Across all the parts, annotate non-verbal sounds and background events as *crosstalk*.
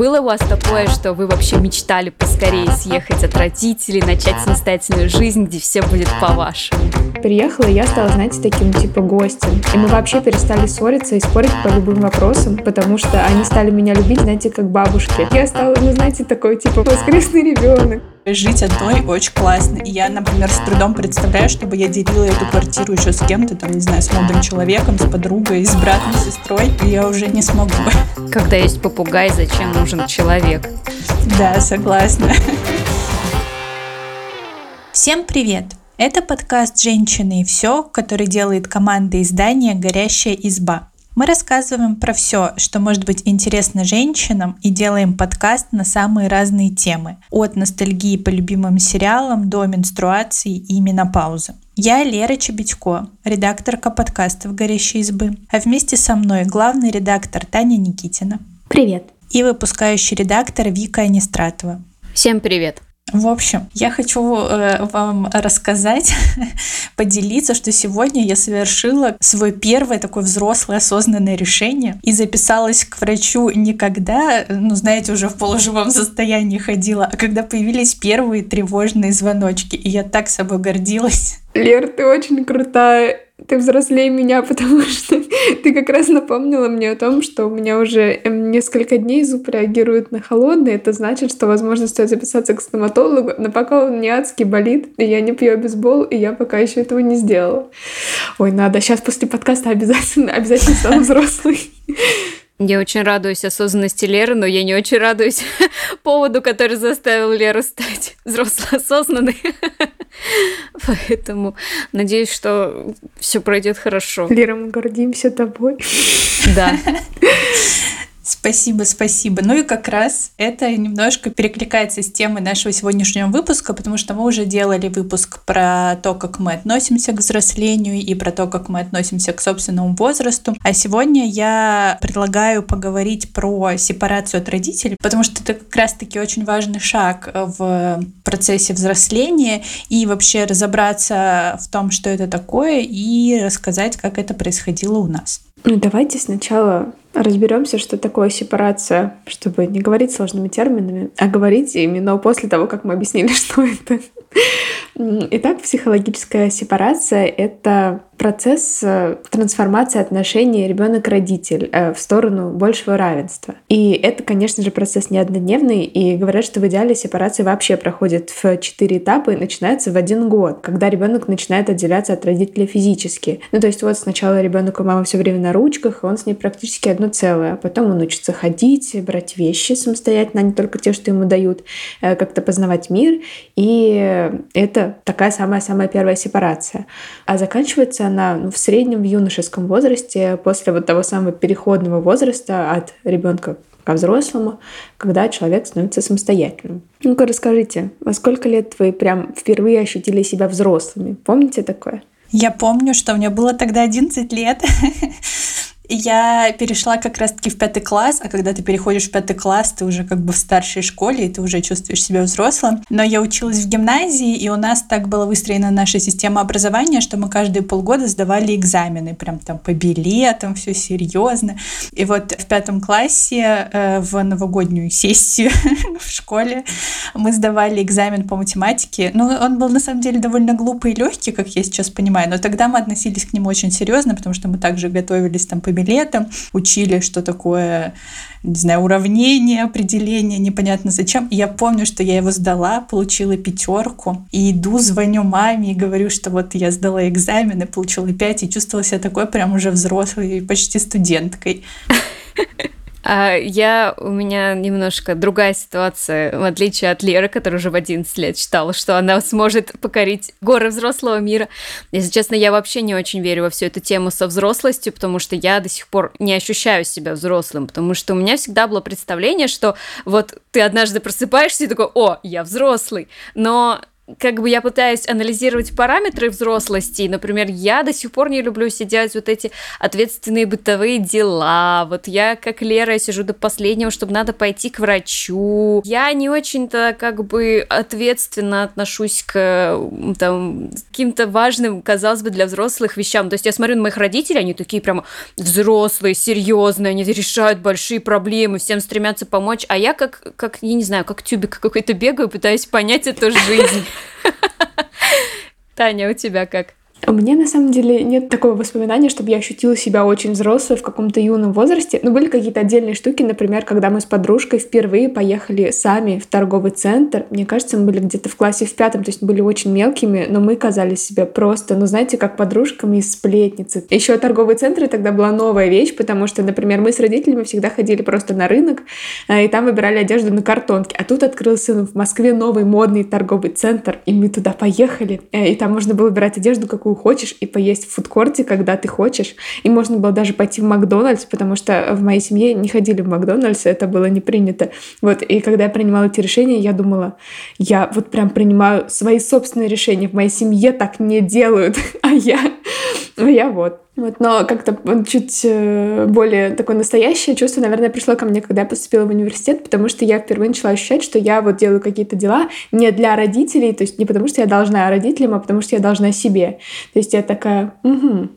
было у вас такое, что вы вообще мечтали поскорее съехать от родителей, начать самостоятельную жизнь, где все будет по-вашему? Приехала, и я стала, знаете, таким типа гостем. И мы вообще перестали ссориться и спорить по любым вопросам, потому что они стали меня любить, знаете, как бабушки. Я стала, ну, знаете, такой типа воскресный ребенок. Жить одной очень классно. И я, например, с трудом представляю, чтобы я делила эту квартиру еще с кем-то, там, не знаю, с молодым человеком, с подругой, с братом, с сестрой. Я уже не смогу. Когда есть попугай, зачем нужен человек? Да, согласна. Всем привет! Это подкаст «Женщины и все», который делает команда издания «Горящая изба». Мы рассказываем про все, что может быть интересно женщинам и делаем подкаст на самые разные темы. От ностальгии по любимым сериалам до менструации и менопаузы. Я Лера Чебедько, редакторка подкастов «Горящей избы», а вместе со мной главный редактор Таня Никитина. Привет. И выпускающий редактор Вика Анистратова. Всем привет. В общем, я хочу э, вам рассказать, *laughs* поделиться, что сегодня я совершила свое первое такое взрослое осознанное решение и записалась к врачу не когда, ну, знаете, уже в полуживом состоянии ходила, а когда появились первые тревожные звоночки. И я так собой гордилась. Лер, ты очень крутая ты взрослее меня, *laughs* потому что ты как раз напомнила мне о том, что у меня уже эм, несколько дней зуб реагирует на холодный. Это значит, что, возможно, стоит записаться к стоматологу, но пока он не адски болит, и я не пью обезбол, и я пока еще этого не сделала. Ой, надо. Сейчас после подкаста обязательно, *laughs* обязательно стану взрослой. Я очень радуюсь осознанности Леры, но я не очень радуюсь *laughs* поводу, который заставил Леру стать *laughs* взрослой осознанной. *laughs* Поэтому надеюсь, что все пройдет хорошо. Лера, мы гордимся тобой. Да. Спасибо, спасибо. Ну и как раз это немножко перекликается с темой нашего сегодняшнего выпуска, потому что мы уже делали выпуск про то, как мы относимся к взрослению и про то, как мы относимся к собственному возрасту. А сегодня я предлагаю поговорить про сепарацию от родителей, потому что это как раз-таки очень важный шаг в процессе взросления и вообще разобраться в том, что это такое и рассказать, как это происходило у нас. Ну, давайте сначала разберемся, что такое сепарация, чтобы не говорить сложными терминами, а говорить именно после того, как мы объяснили, *laughs* что это. Итак, психологическая сепарация — это процесс э, трансформации отношений ребенок-родитель э, в сторону большего равенства. И это, конечно же, процесс не однодневный, и говорят, что в идеале сепарация вообще проходит в четыре этапа и начинается в один год, когда ребенок начинает отделяться от родителя физически. Ну, то есть вот сначала ребенок у мамы все время на ручках, и он с ней практически одно целое. Потом он учится ходить, брать вещи самостоятельно, а не только те, что ему дают, э, как-то познавать мир. И это такая самая-самая первая сепарация. А заканчивается она ну, в среднем в юношеском возрасте, после вот того самого переходного возраста от ребенка ко взрослому, когда человек становится самостоятельным. Ну-ка расскажите, во сколько лет вы прям впервые ощутили себя взрослыми? Помните такое? Я помню, что мне было тогда 11 лет. *laughs* я перешла как раз-таки в пятый класс, а когда ты переходишь в пятый класс, ты уже как бы в старшей школе, и ты уже чувствуешь себя взрослым. Но я училась в гимназии, и у нас так была выстроена наша система образования, что мы каждые полгода сдавали экзамены, прям там по билетам, все серьезно. И вот в пятом классе э, в новогоднюю сессию *laughs* в школе мы сдавали экзамен по математике. Ну, он был на самом деле довольно глупый и легкий, как я сейчас понимаю, но тогда мы относились к нему очень серьезно, потому что мы также готовились там по летом, учили, что такое, не знаю, уравнение, определение, непонятно зачем. И я помню, что я его сдала, получила пятерку, и иду, звоню маме и говорю, что вот я сдала экзамен и получила пять, и чувствовала себя такой прям уже взрослой, почти студенткой. *laughs* А я, у меня немножко другая ситуация, в отличие от Леры, которая уже в 11 лет считала, что она сможет покорить горы взрослого мира. Если честно, я вообще не очень верю во всю эту тему со взрослостью, потому что я до сих пор не ощущаю себя взрослым, потому что у меня всегда было представление, что вот ты однажды просыпаешься и такой, о, я взрослый, но как бы я пытаюсь анализировать параметры взрослости. Например, я до сих пор не люблю сидеть вот эти ответственные бытовые дела. Вот я, как Лера, сижу до последнего, чтобы надо пойти к врачу. Я не очень-то как бы ответственно отношусь к там каким-то важным, казалось бы, для взрослых вещам. То есть я смотрю на моих родителей, они такие прямо взрослые, серьезные, они решают большие проблемы, всем стремятся помочь, а я как, как я не знаю, как тюбик какой-то бегаю, пытаюсь понять эту жизнь. Таня, у тебя как? У меня на самом деле нет такого воспоминания, чтобы я ощутила себя очень взрослой в каком-то юном возрасте. Но были какие-то отдельные штуки, например, когда мы с подружкой впервые поехали сами в торговый центр. Мне кажется, мы были где-то в классе в пятом, то есть были очень мелкими, но мы казались себе просто, ну знаете, как подружками из сплетницы. Еще торговые центры тогда была новая вещь, потому что, например, мы с родителями всегда ходили просто на рынок, э, и там выбирали одежду на картонке. А тут открылся в Москве новый модный торговый центр, и мы туда поехали, э, и там можно было выбирать одежду, какую какую хочешь, и поесть в фудкорте, когда ты хочешь. И можно было даже пойти в Макдональдс, потому что в моей семье не ходили в Макдональдс, это было не принято. Вот, и когда я принимала эти решения, я думала, я вот прям принимаю свои собственные решения. В моей семье так не делают, *laughs* а я, а я вот. Вот, но как-то чуть э, более такое настоящее чувство, наверное, пришло ко мне, когда я поступила в университет, потому что я впервые начала ощущать, что я вот делаю какие-то дела не для родителей, то есть не потому что я должна родителям, а потому что я должна себе. То есть я такая, угу,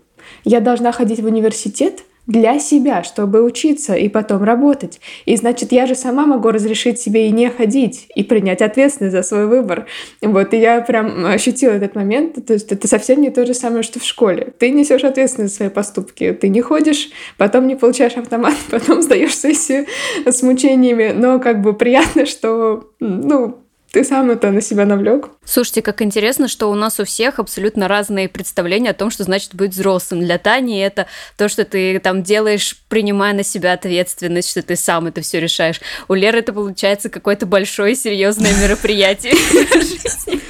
я должна ходить в университет, для себя, чтобы учиться и потом работать. И значит, я же сама могу разрешить себе и не ходить, и принять ответственность за свой выбор. Вот, и я прям ощутила этот момент. То есть это совсем не то же самое, что в школе. Ты несешь ответственность за свои поступки. Ты не ходишь, потом не получаешь автомат, *laughs* потом сдаешь сессию с мучениями. Но как бы приятно, что, ну, ты сам это на себя навлек. Слушайте, как интересно, что у нас у всех абсолютно разные представления о том, что значит быть взрослым. Для Тани это то, что ты там делаешь, принимая на себя ответственность, что ты сам это все решаешь. У Леры это получается какое-то большое серьезное мероприятие *laughs*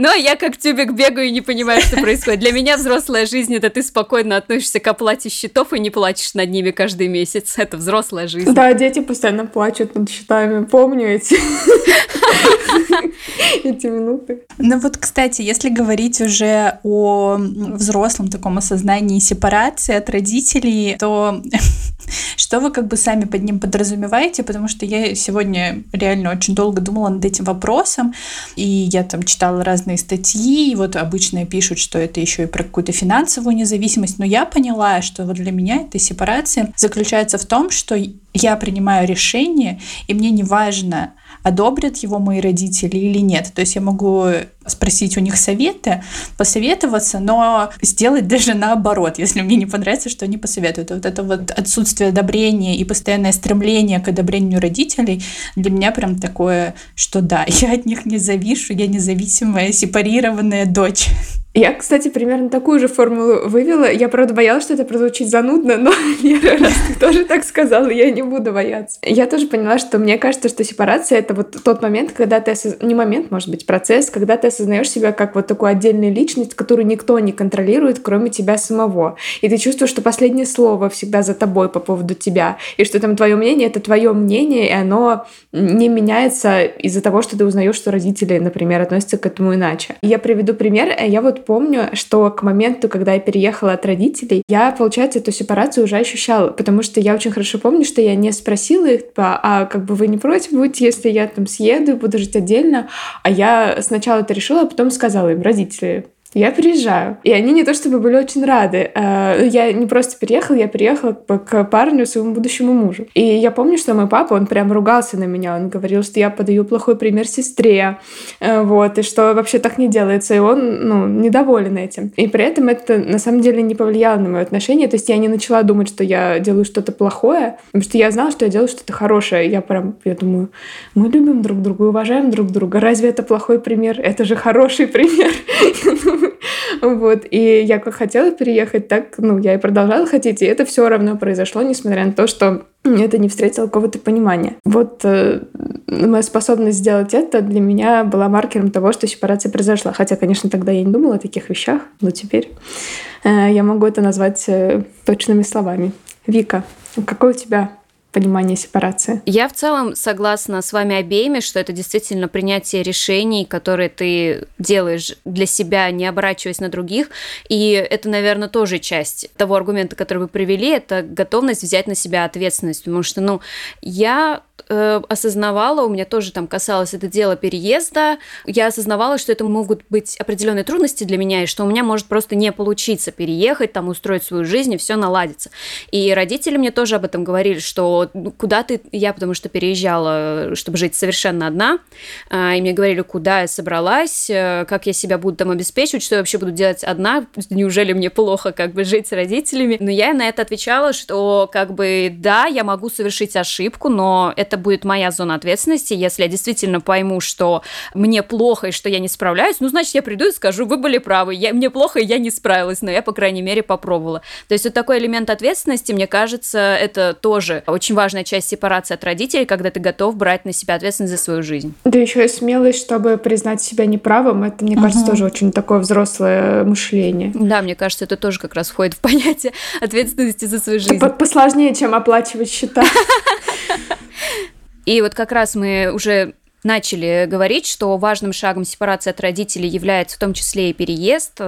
но ну, а я как тюбик бегаю и не понимаю, что происходит. Для меня взрослая жизнь — это ты спокойно относишься к оплате счетов и не плачешь над ними каждый месяц. Это взрослая жизнь. Да, дети постоянно плачут над счетами. Помню эти, *laughs* эти минуты. Ну вот, кстати, если говорить уже о взрослом таком осознании сепарации от родителей, то что вы как бы сами под ним подразумеваете? Потому что я сегодня реально очень долго думала над этим вопросом, и я там читала разные статьи, и вот обычно пишут, что это еще и про какую-то финансовую независимость, но я поняла, что вот для меня эта сепарация заключается в том, что я принимаю решение, и мне не важно, одобрят его мои родители или нет. То есть я могу спросить у них советы, посоветоваться, но сделать даже наоборот, если мне не понравится, что они посоветуют. Вот это вот отсутствие одобрения и постоянное стремление к одобрению родителей для меня прям такое, что да, *laughs* я от них не завишу, я независимая, сепарированная дочь. Я, кстати, примерно такую же формулу вывела. Я, правда, боялась, что это прозвучит занудно, но *laughs* раз ты тоже так сказала, я не буду бояться. Я тоже поняла, что мне кажется, что сепарация — это вот тот момент, когда ты... Осоз... Не момент, может быть, процесс, когда ты осознаешь себя как вот такую отдельную личность, которую никто не контролирует, кроме тебя самого. И ты чувствуешь, что последнее слово всегда за тобой по поводу тебя. И что там твое мнение — это твое мнение, и оно не меняется из-за того, что ты узнаешь, что родители, например, относятся к этому иначе. Я приведу пример. Я вот помню, что к моменту, когда я переехала от родителей, я, получается, эту сепарацию уже ощущала, потому что я очень хорошо помню, что я не спросила их, типа, а как бы вы не против будете, если я там съеду и буду жить отдельно, а я сначала это решила, а потом сказала им, родители, я приезжаю. И они не то чтобы были очень рады. Э, я не просто переехала, я приехала к парню, своему будущему мужу. И я помню, что мой папа, он прям ругался на меня. Он говорил, что я подаю плохой пример сестре. Э, вот, и что вообще так не делается. И он, ну, недоволен этим. И при этом это на самом деле не повлияло на мое отношение. То есть я не начала думать, что я делаю что-то плохое, потому что я знала, что я делаю что-то хорошее. Я прям, я думаю, мы любим друг друга, уважаем друг друга. Разве это плохой пример? Это же хороший *laughs* пример. Вот. И я как хотела переехать, так, ну, я и продолжала хотеть, и это все равно произошло, несмотря на то, что это не встретило какого-то понимания. Вот э, моя способность сделать это для меня была маркером того, что сепарация произошла. Хотя, конечно, тогда я не думала о таких вещах, но теперь э, я могу это назвать э, точными словами. Вика, какой у тебя понимание сепарации. Я в целом согласна с вами обеими, что это действительно принятие решений, которые ты делаешь для себя, не оборачиваясь на других. И это, наверное, тоже часть того аргумента, который вы привели, это готовность взять на себя ответственность. Потому что, ну, я э, осознавала, у меня тоже там касалось это дело переезда, я осознавала, что это могут быть определенные трудности для меня, и что у меня может просто не получиться переехать, там устроить свою жизнь, и все наладится. И родители мне тоже об этом говорили, что «Ну, куда ты, я потому что переезжала, чтобы жить совершенно одна, э, и мне говорили, куда я собралась, э, как я себя буду там обеспечивать, что я вообще буду делать одна, неужели мне плохо как бы жить с родителями. Но я на это отвечала, что как бы да, я могу совершить ошибку, но это будет моя зона ответственности. Если я действительно пойму, что мне плохо и что я не справляюсь, ну, значит, я приду и скажу, вы были правы, я, мне плохо, и я не справилась, но я, по крайней мере, попробовала. То есть вот такой элемент ответственности, мне кажется, это тоже очень важная часть сепарации от родителей, когда ты готов брать на себя ответственность за свою жизнь. Да еще и смелость, чтобы признать себя неправым, это, мне угу. кажется, тоже очень такое взрослое мышление. Да, мне кажется, это тоже как раз входит в понятие *laughs* ответственности за свою жизнь. Посложнее, чем оплачивать счета. *laughs* И вот как раз мы уже начали говорить, что важным шагом сепарации от родителей является в том числе и переезд.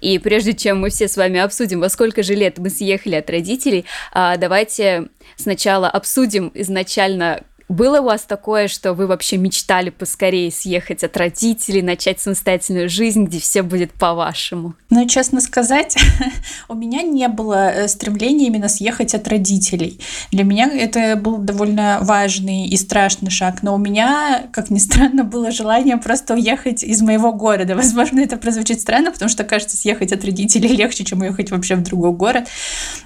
И прежде чем мы все с вами обсудим, во сколько же лет мы съехали от родителей, а, давайте сначала обсудим изначально, было у вас такое, что вы вообще мечтали поскорее съехать от родителей, начать самостоятельную жизнь, где все будет по-вашему? Ну, честно сказать, *laughs* у меня не было э, стремления именно съехать от родителей. Для меня это был довольно важный и страшный шаг, но у меня, как ни *laughs* странно, было желание просто уехать из моего города. Возможно, это прозвучит странно, потому что, кажется, съехать от родителей легче, чем уехать вообще в другой город.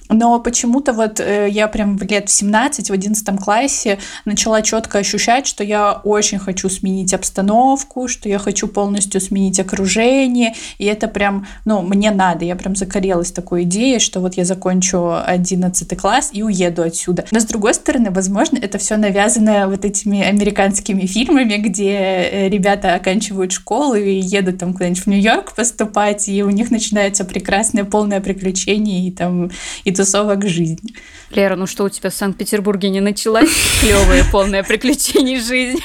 Но почему-то вот э, я прям лет в 17, в 11 классе начала начала четко ощущать, что я очень хочу сменить обстановку, что я хочу полностью сменить окружение, и это прям, ну, мне надо, я прям загорелась такой идеей, что вот я закончу 11 класс и уеду отсюда. Но с другой стороны, возможно, это все навязано вот этими американскими фильмами, где э, ребята оканчивают школу и едут там куда-нибудь в Нью-Йорк поступать, и у них начинается прекрасное полное приключение и там и тусовок жизни. Лера, ну что у тебя в Санкт-Петербурге не началась клевая, полная приключений жизнь?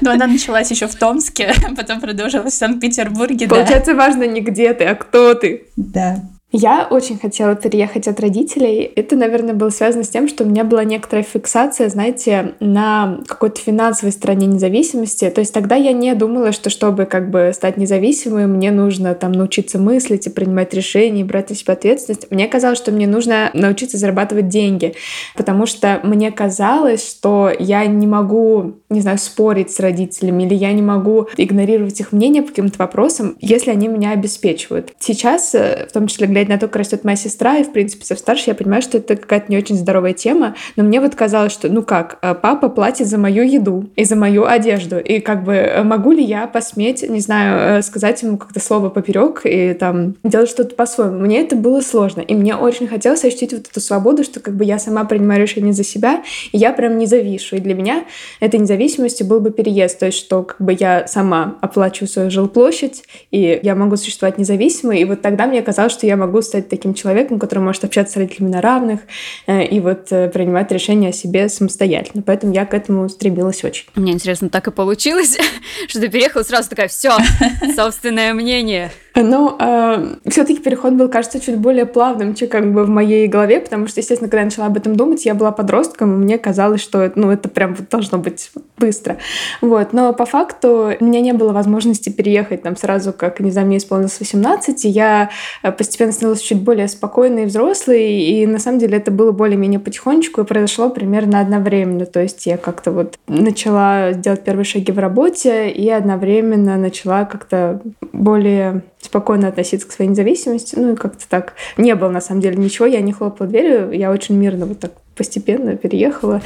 Но она началась еще в Томске, *laughs* потом продолжилась в Санкт-Петербурге. Получается, важно не где ты, а кто ты. Да. Я очень хотела переехать от родителей. Это, наверное, было связано с тем, что у меня была некоторая фиксация, знаете, на какой-то финансовой стороне независимости. То есть тогда я не думала, что чтобы как бы стать независимой, мне нужно там научиться мыслить и принимать решения, и брать на себя ответственность. Мне казалось, что мне нужно научиться зарабатывать деньги, потому что мне казалось, что я не могу, не знаю, спорить с родителями, или я не могу игнорировать их мнение по каким-то вопросам, если они меня обеспечивают. Сейчас, э, в том числе глядя глядя на то, как растет моя сестра, и, в принципе, со старше, я понимаю, что это какая-то не очень здоровая тема, но мне вот казалось, что, ну как, э, папа платит за мою еду и за мою одежду, и как бы э, могу ли я посметь, не знаю, э, сказать ему как-то слово поперек и там делать что-то по-своему. Мне это было сложно, и мне очень хотелось ощутить вот эту свободу, что как бы я сама принимаю решения за себя, и я прям не завишу. И для меня этой независимостью был бы переезд, то есть что как бы я сама оплачиваю свою жилплощадь, и я могу существовать независимо, и вот тогда мне казалось, что я могу могу стать таким человеком, который может общаться с родителями на равных э, и вот э, принимать решения о себе самостоятельно. Поэтому я к этому стремилась очень. Мне интересно, так и получилось, *laughs* что ты переехала сразу такая, все, *laughs* собственное мнение. Но э, все-таки переход был, кажется, чуть более плавным, чем как бы в моей голове, потому что, естественно, когда я начала об этом думать, я была подростком, и мне казалось, что ну, это прям должно быть быстро. Вот. Но по факту у меня не было возможности переехать там сразу, как, не знаю, мне исполнилось 18, и я э, постепенно становилась чуть более спокойной и взрослой, и на самом деле это было более-менее потихонечку, и произошло примерно одновременно. То есть я как-то вот начала делать первые шаги в работе, и одновременно начала как-то более спокойно относиться к своей независимости. Ну и как-то так. Не было на самом деле ничего, я не хлопала дверью, я очень мирно вот так постепенно переехала.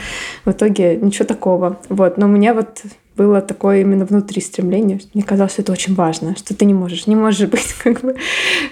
В итоге ничего такого. Вот. Но у меня вот было такое именно внутри стремление. Мне казалось, что это очень важно, что ты не можешь, не можешь быть *laughs* как бы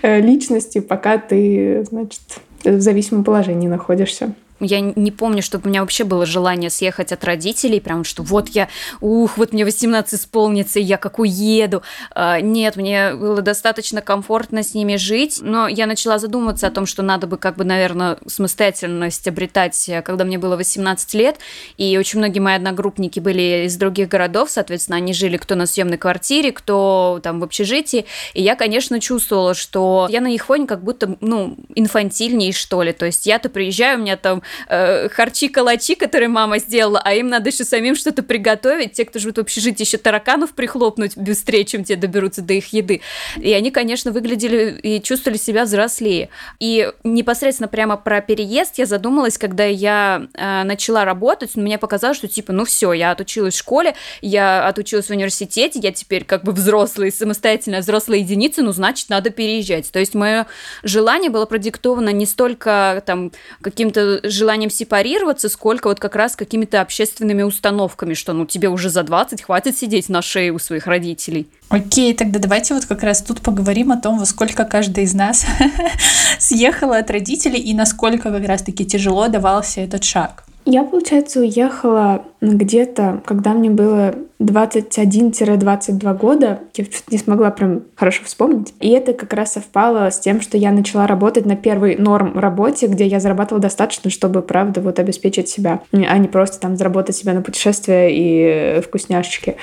э, личностью, пока ты, значит, в зависимом положении находишься. Я не помню, чтобы у меня вообще было желание съехать от родителей, прям что вот я, ух, вот мне 18 исполнится, и я как уеду. А, нет, мне было достаточно комфортно с ними жить, но я начала задумываться о том, что надо бы как бы, наверное, самостоятельность обретать, когда мне было 18 лет, и очень многие мои одногруппники были из других городов, соответственно, они жили кто на съемной квартире, кто там в общежитии, и я, конечно, чувствовала, что я на их фоне как будто, ну, инфантильней, что ли, то есть я-то приезжаю, у меня там э, харчи-калачи, которые мама сделала, а им надо еще самим что-то приготовить, те, кто живут в общежитии, еще тараканов прихлопнуть быстрее, чем те доберутся до их еды, и они, конечно, выглядели и чувствовали себя взрослее, и непосредственно прямо про переезд я задумалась, когда я э, начала работать, мне показалось, что типа, ну все, я отучилась в школе, я отучилась в университете, я теперь как бы взрослая, самостоятельная взрослая единица, ну значит, надо переезжать. То есть мое желание было продиктовано не столько там каким-то желанием сепарироваться, сколько вот как раз какими-то общественными установками, что ну тебе уже за 20 хватит сидеть на шее у своих родителей. Окей, тогда давайте вот как раз тут поговорим о том, во сколько каждый из нас *laughs* съехала от родителей и насколько как раз-таки тяжело давался этот шаг. Я, получается, уехала где-то, когда мне было 21-22 года. Я не смогла прям хорошо вспомнить. И это как раз совпало с тем, что я начала работать на первой норм работе, где я зарабатывала достаточно, чтобы, правда, вот обеспечить себя, а не просто там заработать себя на путешествия и вкусняшечки.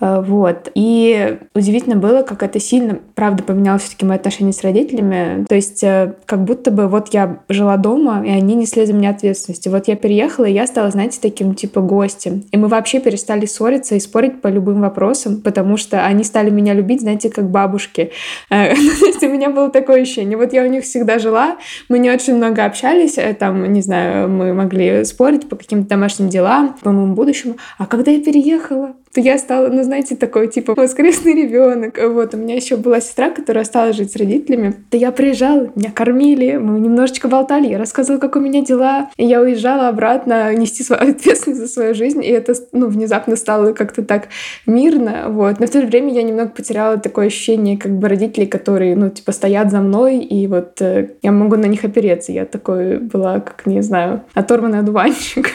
Э, вот. И удивительно было, как это сильно, правда, поменяло все-таки мои отношения с родителями. То есть э, как будто бы вот я жила дома, и они несли за меня ответственность. И вот я переехала, и я стала, знаете, таким типа гостем. И мы вообще перестали ссориться и спорить по любым вопросам, потому что они стали меня любить, знаете, как бабушки. Э, *laughs* то есть у меня было такое ощущение. Вот я у них всегда жила, мы не очень много общались, там, не знаю, мы могли спорить по каким-то домашним делам, по моему будущему. А когда я переехала, я стала, ну, знаете, такой, типа, воскресный ребенок. Вот, у меня еще была сестра, которая осталась жить с родителями. То я приезжала, меня кормили, мы немножечко болтали, я рассказывала, как у меня дела. И я уезжала обратно нести свою *laughs* ответственность за свою жизнь, и это, ну, внезапно стало как-то так мирно, вот. Но в то же время я немного потеряла такое ощущение, как бы, родителей, которые, ну, типа, стоят за мной, и вот э, я могу на них опереться. Я такой была, как, не знаю, оторванный одуванчик,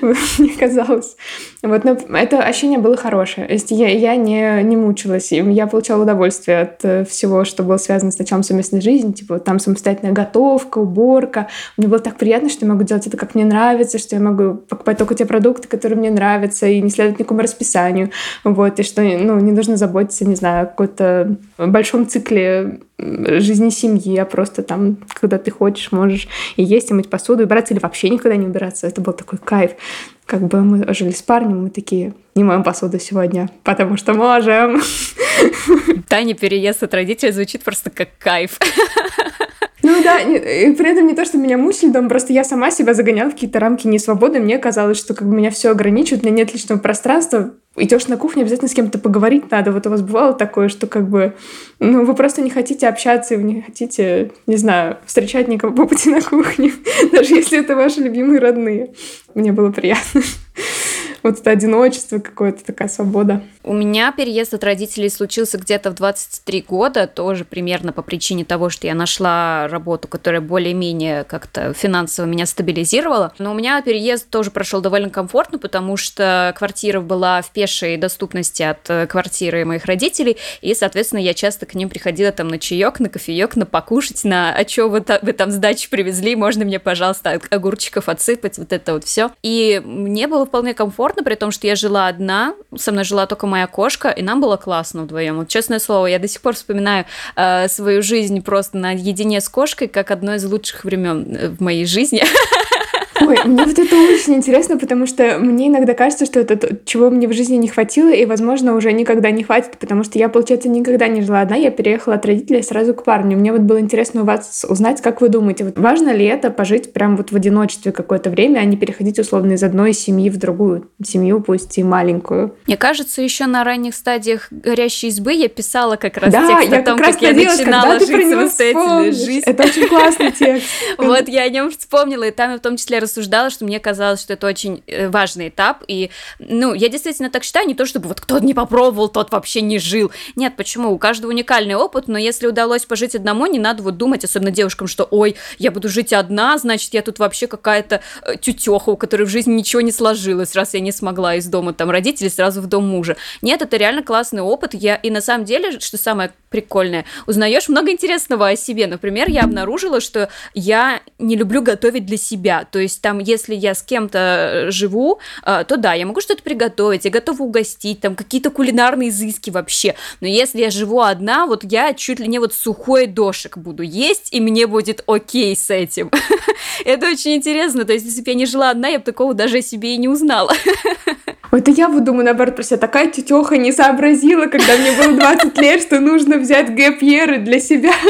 *laughs* мне казалось. Вот, но это ощущение было хорошее. То есть я, я не, не мучилась. Я получала удовольствие от э, всего, что было связано с началом совместной жизни. Типа там самостоятельная готовка, уборка. Мне было так приятно, что я могу делать это, как мне нравится, что я могу покупать только те продукты, которые мне нравятся, и не следовать никакому расписанию. Вот, и что ну, не нужно заботиться, не знаю, о какой-то большом цикле жизни семьи, а просто там, когда ты хочешь, можешь и есть, и мыть посуду, и убираться, или вообще никогда не убираться. Это был такой кайф. Как бы мы жили с парнем, мы такие, не моем посуду сегодня, потому что можем. Таня переезд от родителей звучит просто как кайф. Ну да, и при этом не то, что меня мучили дома, просто я сама себя загоняла в какие-то рамки несвободы. Мне казалось, что как бы меня все ограничивает, у меня нет личного пространства. Идешь на кухню, обязательно с кем-то поговорить надо. Вот у вас бывало такое, что как бы, ну, вы просто не хотите общаться, и вы не хотите, не знаю, встречать никого по пути на кухне, *laughs* даже если это ваши любимые родные. Мне было приятно вот это одиночество какое-то, такая свобода. У меня переезд от родителей случился где-то в 23 года, тоже примерно по причине того, что я нашла работу, которая более-менее как-то финансово меня стабилизировала. Но у меня переезд тоже прошел довольно комфортно, потому что квартира была в пешей доступности от э, квартиры моих родителей, и, соответственно, я часто к ним приходила там на чаек, на кофеек, на покушать, на а что вы, вы там с дачи привезли, можно мне, пожалуйста, огурчиков отсыпать, вот это вот все. И мне было вполне комфортно, при том, что я жила одна, со мной жила только моя кошка, и нам было классно вдвоем. Вот честное слово, я до сих пор вспоминаю э, свою жизнь просто наедине с кошкой как одно из лучших времен э, в моей жизни. *laughs* Ой, мне вот это очень интересно, потому что мне иногда кажется, что это то, чего мне в жизни не хватило, и, возможно, уже никогда не хватит, потому что я, получается, никогда не жила одна, я переехала от родителей сразу к парню. Мне вот было интересно у вас узнать, как вы думаете, вот важно ли это пожить прям вот в одиночестве какое-то время, а не переходить условно из одной семьи в другую семью, пусть и маленькую? Мне кажется, еще на ранних стадиях горящей избы я писала как раз да, текст я о том, как, как я начинала жить самостоятельную жизнь. Это очень классный текст. *laughs* Вот я о нем вспомнила, и там я в том числе рассуждала, что мне казалось, что это очень э, важный этап, и, ну, я действительно так считаю, не то чтобы вот кто не попробовал, тот вообще не жил. Нет, почему? У каждого уникальный опыт, но если удалось пожить одному, не надо вот думать, особенно девушкам, что, ой, я буду жить одна, значит, я тут вообще какая-то э, тетеха, у которой в жизни ничего не сложилось, раз я не смогла из дома там родителей сразу в дом мужа. Нет, это реально классный опыт, я, и на самом деле, что самое прикольное, узнаешь много интересного о себе. Например, я обнаружила, что я не люблю готовить для себя, то есть там, если я с кем-то э, живу, э, то да, я могу что-то приготовить, я готова угостить, там какие-то кулинарные изыски вообще, но если я живу одна, вот я чуть ли не вот сухой дошек буду есть, и мне будет окей с этим. *laughs* Это очень интересно, то есть если бы я не жила одна, я бы такого даже о себе и не узнала. *laughs* Это я вот думаю, наоборот, про себя. Такая тетеха не сообразила, когда мне было 20 лет, что нужно взять гэп для себя. *laughs*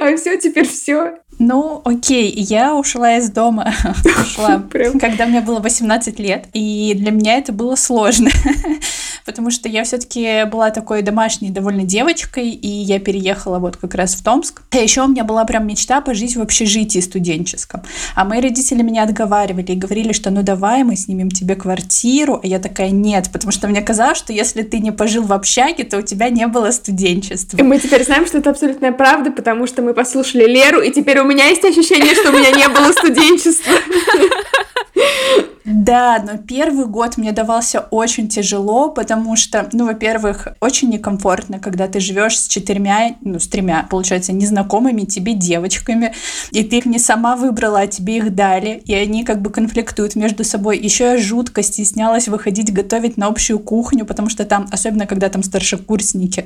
А все, теперь все. Ну, окей, я ушла из дома, *laughs* ушла, когда мне было 18 лет, и для меня это было сложно, *laughs* потому что я все-таки была такой домашней довольно девочкой, и я переехала вот как раз в Томск. А еще у меня была прям мечта пожить в общежитии студенческом. А мои родители меня отговаривали и говорили, что ну давай мы снимем тебе квартиру, а я такая нет, потому что мне казалось, что если ты не пожил в общаге, то у тебя не было студенчества. И мы теперь знаем, что это абсолютная правда, потому что мы послушали Леру, и теперь у меня есть ощущение, что у меня не было студенчества. *laughs* Да, но первый год мне давался очень тяжело, потому что, ну, во-первых, очень некомфортно, когда ты живешь с четырьмя, ну, с тремя, получается, незнакомыми тебе девочками, и ты их не сама выбрала, а тебе их дали, и они как бы конфликтуют между собой. Еще я жутко стеснялась выходить готовить на общую кухню, потому что там, особенно когда там старшекурсники,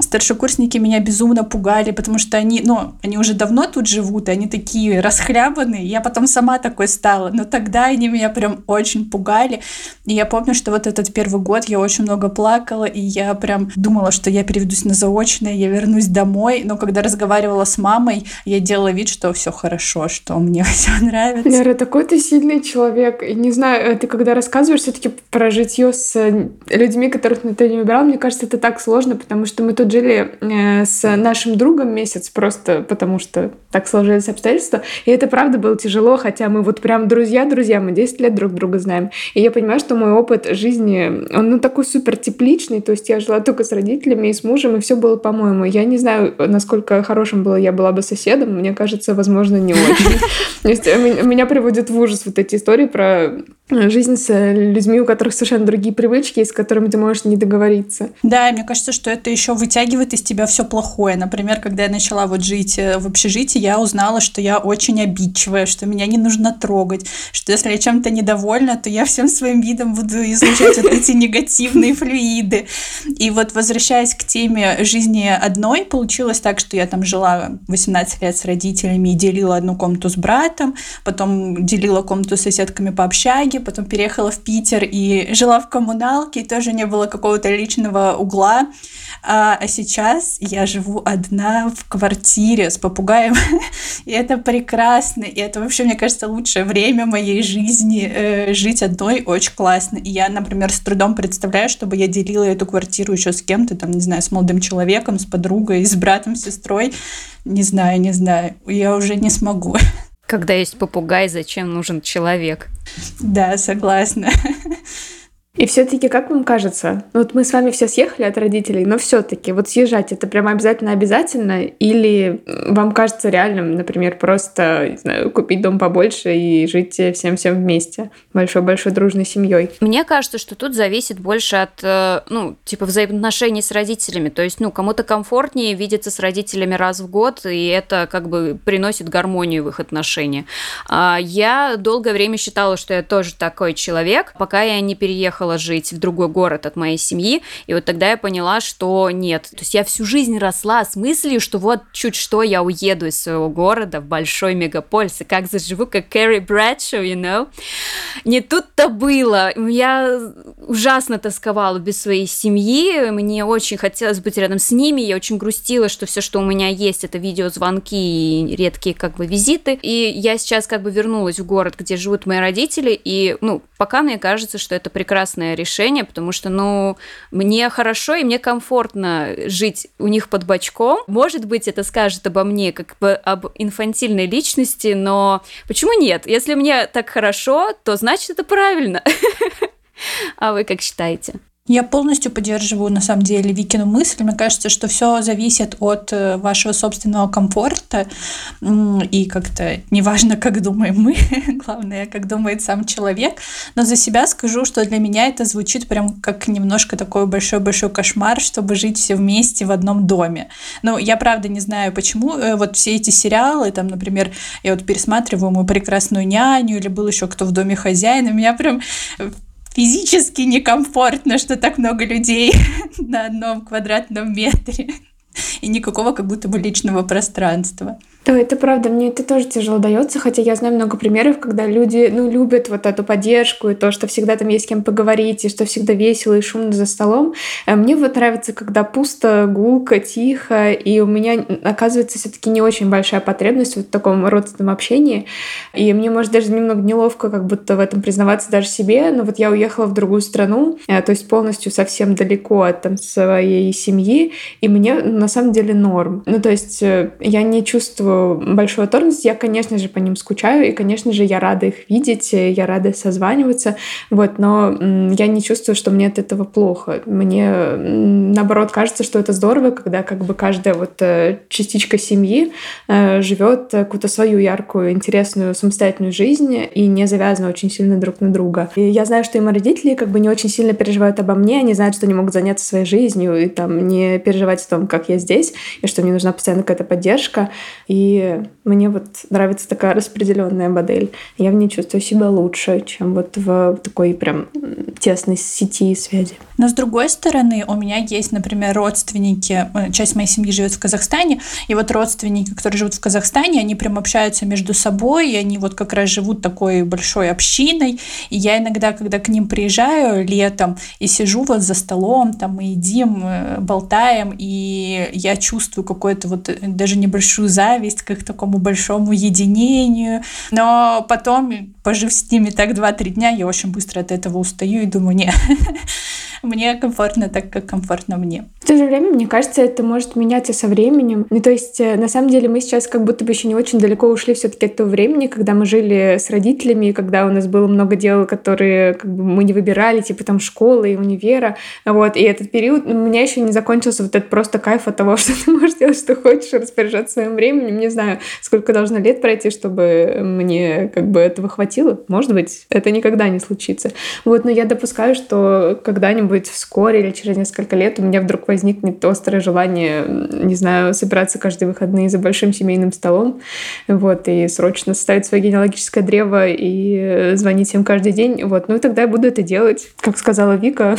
старшекурсники меня безумно пугали, потому что они, ну, они уже давно тут живут, и они такие расхлябанные. Я потом сама такой стала. Но тогда они меня прям очень пугали. И я помню, что вот этот первый год я очень много плакала, и я прям думала, что я переведусь на заочное, я вернусь домой. Но когда разговаривала с мамой, я делала вид, что все хорошо, что мне *laughs* все нравится. Лера, такой ты сильный человек. И не знаю, ты когда рассказываешь все-таки про житье с людьми, которых ты не выбирал, мне кажется, это так сложно, потому что мы тут жили э, с нашим другом месяц, просто потому что так сложились обстоятельства. И это правда было тяжело, хотя мы вот прям друзья-друзья, мы 10 лет друг друга знаем. И я понимаю, что мой опыт жизни, он ну такой супер тепличный, то есть я жила только с родителями и с мужем, и все было по-моему. Я не знаю, насколько хорошим было я была бы соседом, мне кажется, возможно, не очень. Меня приводит в ужас вот эти истории про жизнь с людьми, у которых совершенно другие привычки, с которыми ты можешь не договориться. Да, мне кажется, что это еще вытягивает из тебя все плохое. Например, когда я начала вот жить э, в общежитии, я узнала, что я очень обидчивая, что меня не нужно трогать, что если я чем-то недовольна, то я всем своим видом буду излучать вот эти негативные флюиды. И вот возвращаясь к теме жизни одной, получилось так, что я там жила 18 лет с родителями и делила одну комнату с братом, потом делила комнату с соседками по общаге, потом переехала в Питер и жила в коммуналке, и тоже не было какого-то личного угла. А, сейчас я живу одна в квартире с попугаем, *laughs* и это прекрасно, и это вообще, мне кажется, лучшее время моей жизни. Э, жить одной очень классно. И я, например, с трудом представляю, чтобы я делила эту квартиру еще с кем-то, там, не знаю, с молодым человеком, с подругой, с братом, с сестрой. Не знаю, не знаю, я уже не смогу. Когда есть попугай, зачем нужен человек? Да, согласна. *laughs* И все-таки, как вам кажется, ну вот мы с вами все съехали от родителей, но все-таки вот съезжать это прямо обязательно обязательно, или вам кажется реальным, например, просто не знаю, купить дом побольше и жить всем всем вместе, большой-большой дружной семьей? Мне кажется, что тут зависит больше от, э, ну, типа взаимоотношений с родителями. То есть, ну, кому-то комфортнее видеться с родителями раз в год, и это как бы приносит гармонию в их отношениях. А я долгое время считала, что я тоже такой человек, пока я не переехала переехала жить в другой город от моей семьи, и вот тогда я поняла, что нет. То есть я всю жизнь росла с мыслью, что вот чуть что я уеду из своего города в большой мегаполис, и как заживу, как Кэрри Брэдшоу, you know? Не тут-то было. Я ужасно тосковала без своей семьи, мне очень хотелось быть рядом с ними, я очень грустила, что все, что у меня есть, это видеозвонки и редкие как бы визиты, и я сейчас как бы вернулась в город, где живут мои родители, и, ну, пока мне кажется, что это прекрасное решение, потому что, ну, мне хорошо и мне комфортно жить у них под бочком. Может быть, это скажет обо мне как бы об инфантильной личности, но почему нет? Если мне так хорошо, то значит это правильно. *laughs* А вы как считаете? Я полностью поддерживаю, на самом деле, Викину мысль. Мне кажется, что все зависит от э, вашего собственного комфорта. И как-то неважно, как думаем мы, *laughs* главное, как думает сам человек. Но за себя скажу, что для меня это звучит прям как немножко такой большой-большой кошмар, чтобы жить все вместе в одном доме. Но я правда не знаю, почему э, вот все эти сериалы, там, например, я вот пересматриваю «Мою прекрасную няню» или был еще кто в доме хозяина, меня прям физически некомфортно, что так много людей *laughs* на одном квадратном метре и никакого как будто бы личного пространства. Да, это правда, мне это тоже тяжело дается, хотя я знаю много примеров, когда люди, ну, любят вот эту поддержку и то, что всегда там есть с кем поговорить, и что всегда весело и шумно за столом. Э, мне вот нравится, когда пусто, гулко, тихо, и у меня оказывается все таки не очень большая потребность вот в таком родственном общении, и мне, может, даже немного неловко как будто в этом признаваться даже себе, но вот я уехала в другую страну, э, то есть полностью совсем далеко от там своей семьи, и мне на самом деле норм. Ну, то есть э, я не чувствую большую оторванность. Я, конечно же, по ним скучаю, и, конечно же, я рада их видеть, я рада созваниваться, вот, но я не чувствую, что мне от этого плохо. Мне, наоборот, кажется, что это здорово, когда как бы каждая вот э, частичка семьи э, живет какую-то свою яркую, интересную, самостоятельную жизнь и не завязана очень сильно друг на друга. И я знаю, что и мои родители как бы не очень сильно переживают обо мне, они знают, что они могут заняться своей жизнью и там не переживать о том, как я здесь, и что мне нужна постоянно какая-то поддержка. И и мне вот нравится такая распределенная модель. Я в ней чувствую себя лучше, чем вот в такой прям тесной сети связи. Но с другой стороны, у меня есть, например, родственники, э, часть моей семьи живет в Казахстане, и вот родственники, которые живут в Казахстане, они прям общаются между собой, и они вот как раз живут такой большой общиной, и я иногда, когда к ним приезжаю летом и сижу вот за столом, там мы едим, э, болтаем, и я чувствую какую-то вот э, даже небольшую зависть к такому большому единению, но потом, пожив с ними так 2-3 дня, я очень быстро от этого устаю и думаю, не, *laughs* мне комфортно так, как комфортно мне. В то же время, мне кажется, это может меняться со временем. Ну, то есть, э, на самом деле, мы сейчас как будто бы еще не очень далеко ушли все-таки от того времени, когда мы жили с родителями, когда у нас было много дел, которые как бы мы не выбирали, типа там школы и универа. Вот. И этот период, у меня еще не закончился вот этот просто кайф от того, *laughs* что ты можешь делать, что хочешь, распоряжаться своим временем. Не знаю, сколько должно лет пройти, чтобы мне как бы этого хватило. Может быть, это никогда не случится. Вот, но я допускаю, что когда-нибудь вскоре или через несколько лет у меня вдруг возникнет острое желание, не знаю, собираться каждые выходные за большим семейным столом, вот, и срочно составить свое генеалогическое древо и звонить всем каждый день, вот, ну и тогда я буду это делать. Как сказала Вика,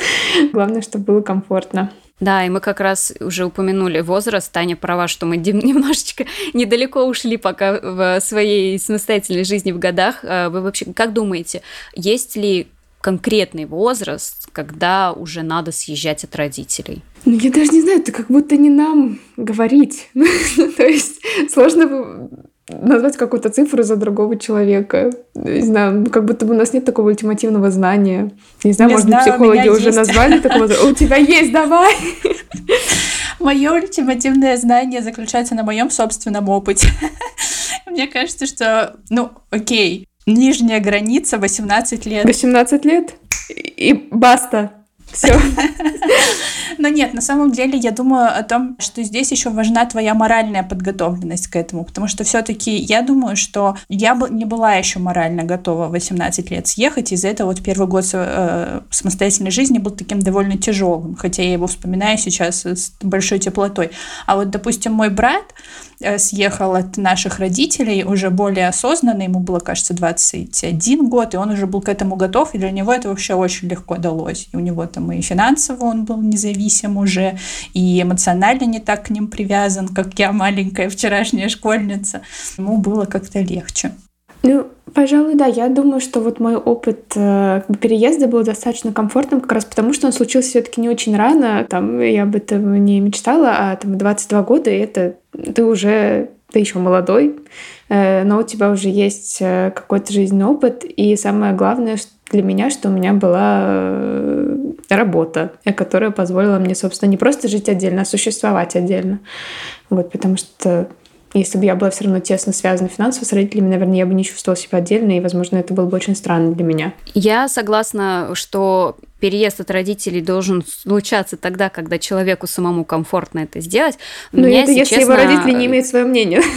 *laughs* главное, чтобы было комфортно. Да, и мы как раз уже упомянули возраст. Таня права, что мы *laughs* немножечко недалеко ушли пока в своей самостоятельной жизни в годах. А вы вообще как думаете, есть ли конкретный возраст, когда уже надо съезжать от родителей? Ну, я даже не знаю, это как будто не нам говорить. *laughs* То есть сложно назвать какую-то цифру за другого человека. Не знаю, ну, как будто бы у нас нет такого ультимативного знания. Не знаю, не может быть, психологи уже есть. назвали такого. У тебя есть, давай! *laughs* Мое ультимативное знание заключается на моем собственном опыте. *laughs* Мне кажется, что, ну, окей, нижняя граница 18 лет. 18 лет? И баста. Все. *laughs* Но нет, на самом деле я думаю о том, что здесь еще важна твоя моральная подготовленность к этому, потому что все-таки я думаю, что я бы не была еще морально готова в 18 лет съехать, из-за этого вот первый год э, самостоятельной жизни был таким довольно тяжелым, хотя я его вспоминаю сейчас с большой теплотой. А вот, допустим, мой брат, Э, съехал от наших родителей уже более осознанно, ему было, кажется, 21 год, и он уже был к этому готов, и для него это вообще очень легко далось. И у него там и финансово он был независим уже, и эмоционально не так к ним привязан, как я, маленькая вчерашняя школьница. Ему было как-то легче. Ну, Пожалуй, да. Я думаю, что вот мой опыт э, переезда был достаточно комфортным, как раз потому, что он случился все-таки не очень рано. Там я об этом не мечтала, а там 22 года, и это ты уже ты еще молодой, э, но у тебя уже есть э, какой-то жизненный опыт, и самое главное для меня, что у меня была э, работа, которая позволила мне, собственно, не просто жить отдельно, а существовать отдельно. Вот, потому что если бы я была все равно тесно связана финансово с родителями, наверное, я бы не чувствовала себя отдельно, и, возможно, это было бы очень странно для меня. Я согласна, что переезд от родителей должен случаться тогда, когда человеку самому комфортно это сделать. Ну, это если честно... его родители не имеют свое мнение. *laughs*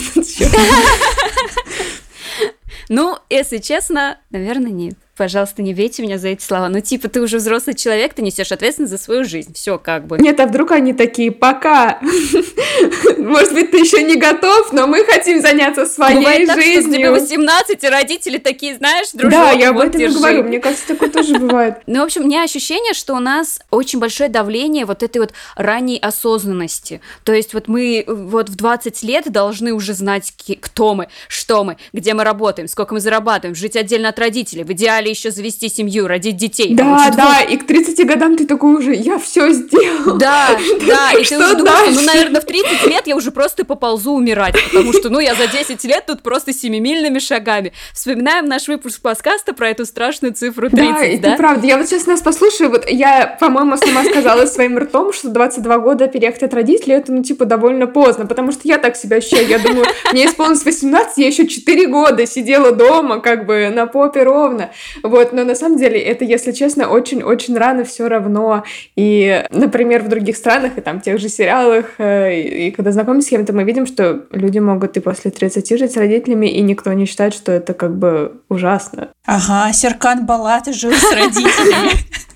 Ну, если честно, наверное, нет пожалуйста, не бейте меня за эти слова. Ну, типа, ты уже взрослый человек, ты несешь ответственность за свою жизнь. Все как бы. Нет, а вдруг они такие, пока. *laughs* Может быть, ты еще не готов, но мы хотим заняться своей Бывает так, жизнью. Что тебе 18, и родители такие, знаешь, дружок, Да, я об этом и говорю. Мне кажется, такое тоже бывает. Ну, в общем, у меня ощущение, что у нас очень большое давление вот этой вот ранней осознанности. То есть вот мы вот в 20 лет должны уже знать, кто мы, что мы, где мы работаем, сколько мы зарабатываем, жить отдельно от родителей, в идеале хотели еще завести семью, родить детей. Да, да, двух. и к 30 годам ты такой уже, я все сделал. Да, *laughs* да, и ты уже думаешь, ну, наверное, в 30 лет я уже просто поползу умирать, потому что, ну, я за 10 лет тут просто семимильными шагами. Вспоминаем наш выпуск подкаста про эту страшную цифру 30, да? да? правда. Я вот сейчас нас послушаю, вот я, по-моему, сама сказала своим ртом, что 22 года переехать от родителей, это, ну, типа, довольно поздно, потому что я так себя ощущаю. Я думаю, мне исполнилось 18, я еще 4 года сидела дома, как бы, на попе ровно. Вот, но на самом деле это, если честно, очень-очень рано все равно. И, например, в других странах и там тех же сериалах, э, и, и когда знакомимся с кем-то, мы видим, что люди могут и после 30 жить с родителями, и никто не считает, что это как бы ужасно. Ага, Серкан Балат жил с родителями. *laughs*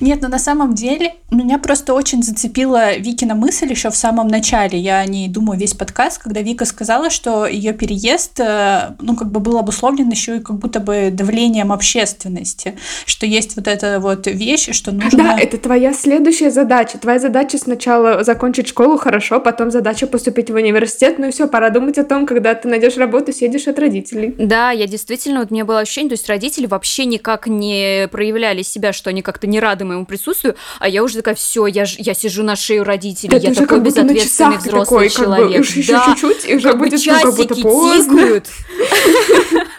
Нет, но на самом деле меня просто очень зацепила Викина мысль еще в самом начале. Я не думаю весь подкаст, когда Вика сказала, что ее переезд, э, ну, как бы был обусловлен еще и как будто бы давлением общественности, что есть вот эта вот вещь, что нужно... Да, это твоя следующая задача. Твоя задача сначала закончить школу хорошо, потом задача поступить в университет, ну и все, пора думать о том, когда ты найдешь работу, съедешь от родителей. Да, я действительно, вот у меня было ощущение, то есть родители вообще никак не проявляли себя, что они как-то не рады моему присутствию, а я уже такая, все, я, я сижу на шее родителей, да, я такой безответственный взрослый такой, человек. Как бы, да, чуть-чуть, и уже как будет часики ну, как будто поздно. *laughs*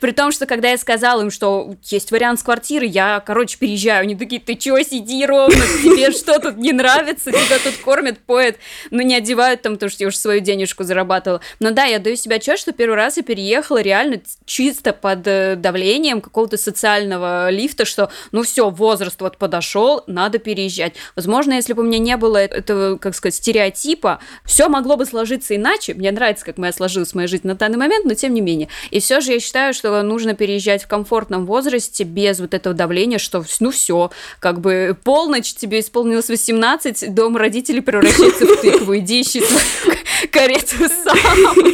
При том, что когда я сказала им, что есть вариант с квартиры, я, короче, переезжаю. Они такие, ты чё, сиди ровно, тебе что тут не нравится, тебя тут кормят, поят, но не одевают там, потому что я уже свою денежку зарабатывала. Но да, я даю себе отчет, что первый раз я переехала реально чисто под э, давлением какого-то социального лифта, что ну все, возраст вот подошел, надо переезжать. Возможно, если бы у меня не было этого, как сказать, стереотипа, все могло бы сложиться иначе. Мне нравится, как моя сложилась моя жизнь на данный момент, но тем не менее. И все же я считаю, что нужно переезжать в комфортном возрасте без вот этого давления, что ну все, как бы полночь, тебе исполнилось 18, дом родителей превращается в тыкву, иди ищи *laughs* карету сам.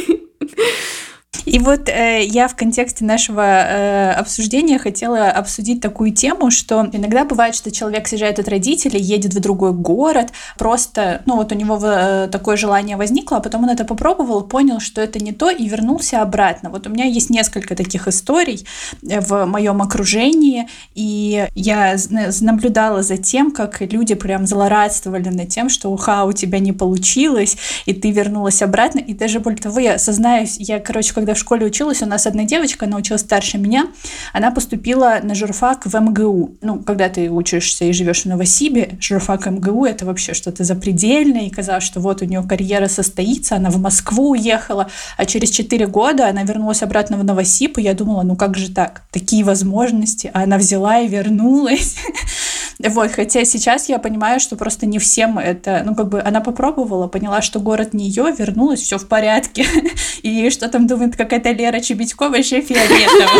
И вот э, я в контексте нашего э, обсуждения хотела обсудить такую тему, что иногда бывает, что человек съезжает от родителей, едет в другой город, просто, ну вот у него э, такое желание возникло, а потом он это попробовал, понял, что это не то, и вернулся обратно. Вот у меня есть несколько таких историй э, в моем окружении, и я наблюдала за тем, как люди прям злорадствовали над тем, что уха, у тебя не получилось, и ты вернулась обратно, и даже более того, я сознаюсь, я, короче, когда в школе училась, у нас одна девочка, она училась старше меня, она поступила на журфак в МГУ. Ну, когда ты учишься и живешь в Новосибе, журфак МГУ — это вообще что-то запредельное, и казалось, что вот у нее карьера состоится, она в Москву уехала, а через 4 года она вернулась обратно в Новосиб, и я думала, ну как же так, такие возможности, а она взяла и вернулась. *laughs* Вот, хотя сейчас я понимаю, что просто не всем это, ну, как бы она попробовала, поняла, что город не ее, вернулась, все в порядке. *laughs* И что там думает какая-то Лера Чебедько, вообще фиолетово.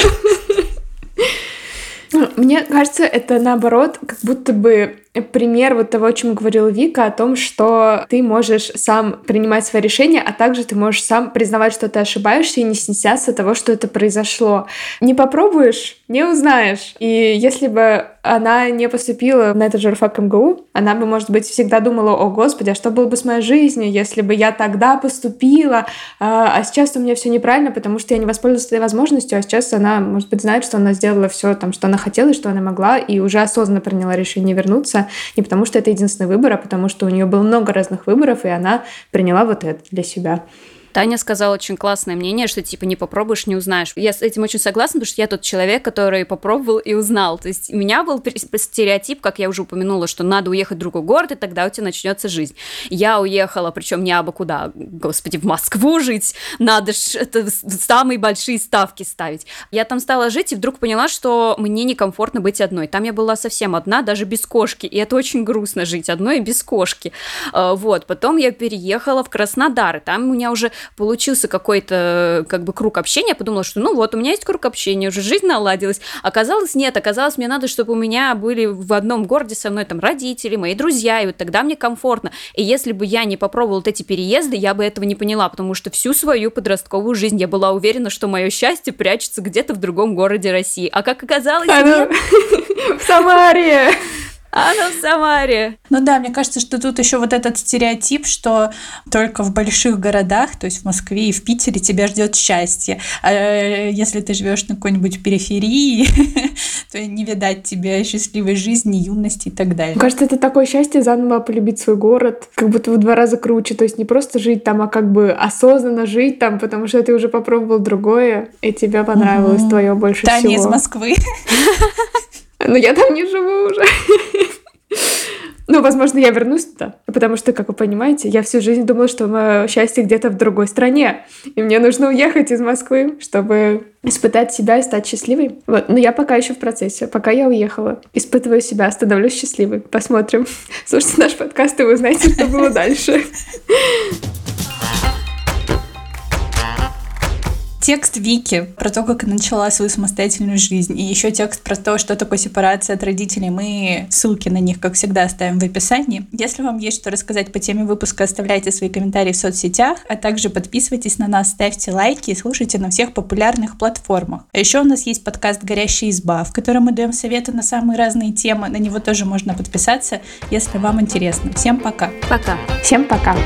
*laughs* Мне кажется, это наоборот, как будто бы пример вот того, о чем говорила Вика, о том, что ты можешь сам принимать свои решения, а также ты можешь сам признавать, что ты ошибаешься и не стесняться того, что это произошло. Не попробуешь, не узнаешь. И если бы она не поступила на этот журфак МГУ, она бы, может быть, всегда думала, о, господи, а что было бы с моей жизнью, если бы я тогда поступила, а, а сейчас у меня все неправильно, потому что я не воспользовалась этой возможностью, а сейчас она, может быть, знает, что она сделала все, там, что она хотела и что она могла, и уже осознанно приняла решение вернуться, не потому что это единственный выбор, а потому что у нее было много разных выборов, и она приняла вот это для себя. Таня сказала очень классное мнение, что типа не попробуешь, не узнаешь. Я с этим очень согласна, потому что я тот человек, который попробовал и узнал. То есть у меня был стереотип, как я уже упомянула, что надо уехать в другой город, и тогда у тебя начнется жизнь. Я уехала, причем не абы куда, господи, в Москву жить, надо ж это самые большие ставки ставить. Я там стала жить и вдруг поняла, что мне некомфортно быть одной. Там я была совсем одна, даже без кошки, и это очень грустно жить одной без кошки. А, вот, потом я переехала в Краснодар, и там у меня уже получился какой-то как бы круг общения, я подумала, что ну вот, у меня есть круг общения, уже жизнь наладилась. Оказалось, нет, оказалось, мне надо, чтобы у меня были в одном городе со мной там родители, мои друзья, и вот тогда мне комфортно. И если бы я не попробовала вот эти переезды, я бы этого не поняла, потому что всю свою подростковую жизнь я была уверена, что мое счастье прячется где-то в другом городе России. А как оказалось, нет. *laughs* В Самаре! Она в Самаре. Ну да, мне кажется, что тут еще вот этот стереотип, что только в больших городах, то есть в Москве и в Питере тебя ждет счастье. А э, если ты живешь на какой-нибудь периферии, *laughs* то не видать тебе счастливой жизни, юности и так далее. Мне кажется, это такое счастье заново полюбить свой город, как будто в два раза круче. То есть не просто жить там, а как бы осознанно жить там, потому что ты уже попробовал другое, и тебе понравилось угу. твое больше Таня всего. Таня из Москвы. *laughs* Но я там не живу уже. Ну, возможно, я вернусь туда, потому что, как вы понимаете, я всю жизнь думала, что мое счастье где-то в другой стране, и мне нужно уехать из Москвы, чтобы испытать себя и стать счастливой. Вот, но я пока еще в процессе, пока я уехала, испытываю себя, становлюсь счастливой. Посмотрим. Слушайте наш подкаст, и вы узнаете, что было дальше. Текст Вики про то, как она начала свою самостоятельную жизнь, и еще текст про то, что такое сепарация от родителей, мы ссылки на них, как всегда, оставим в описании. Если вам есть что рассказать по теме выпуска, оставляйте свои комментарии в соцсетях, а также подписывайтесь на нас, ставьте лайки и слушайте на всех популярных платформах. А еще у нас есть подкаст «Горящая изба», в котором мы даем советы на самые разные темы. На него тоже можно подписаться, если вам интересно. Всем пока. Пока. Всем пока.